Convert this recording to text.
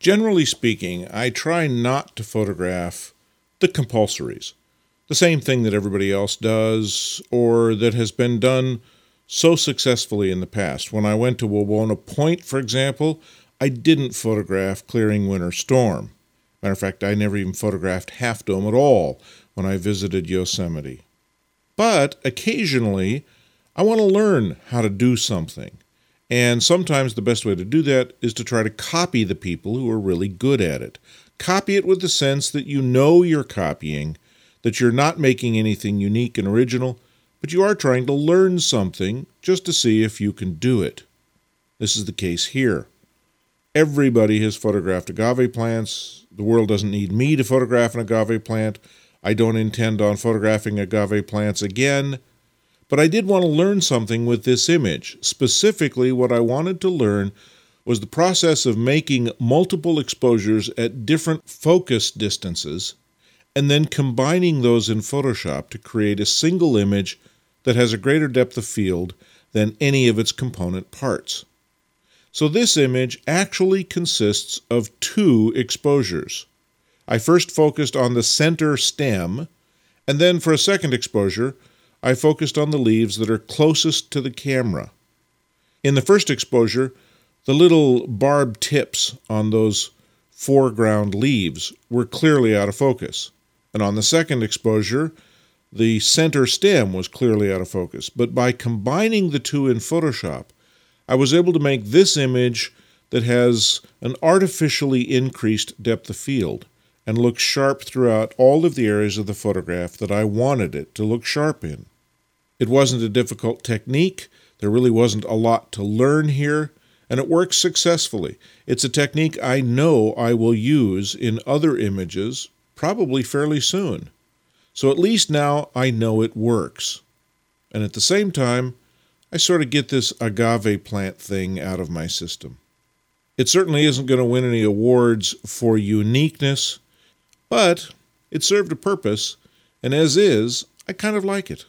Generally speaking, I try not to photograph the compulsories, the same thing that everybody else does or that has been done so successfully in the past. When I went to Wawona Point, for example, I didn't photograph clearing winter storm. Matter of fact, I never even photographed Half Dome at all when I visited Yosemite. But occasionally, I want to learn how to do something. And sometimes the best way to do that is to try to copy the people who are really good at it. Copy it with the sense that you know you're copying, that you're not making anything unique and original, but you are trying to learn something just to see if you can do it. This is the case here. Everybody has photographed agave plants. The world doesn't need me to photograph an agave plant. I don't intend on photographing agave plants again. But I did want to learn something with this image. Specifically, what I wanted to learn was the process of making multiple exposures at different focus distances and then combining those in Photoshop to create a single image that has a greater depth of field than any of its component parts. So this image actually consists of two exposures. I first focused on the center stem, and then for a second exposure, I focused on the leaves that are closest to the camera. In the first exposure, the little barb tips on those foreground leaves were clearly out of focus. And on the second exposure, the center stem was clearly out of focus. But by combining the two in Photoshop, I was able to make this image that has an artificially increased depth of field and looks sharp throughout all of the areas of the photograph that I wanted it to look sharp in. It wasn't a difficult technique. There really wasn't a lot to learn here, and it works successfully. It's a technique I know I will use in other images probably fairly soon. So at least now I know it works. And at the same time, I sort of get this agave plant thing out of my system. It certainly isn't going to win any awards for uniqueness, but it served a purpose, and as is, I kind of like it.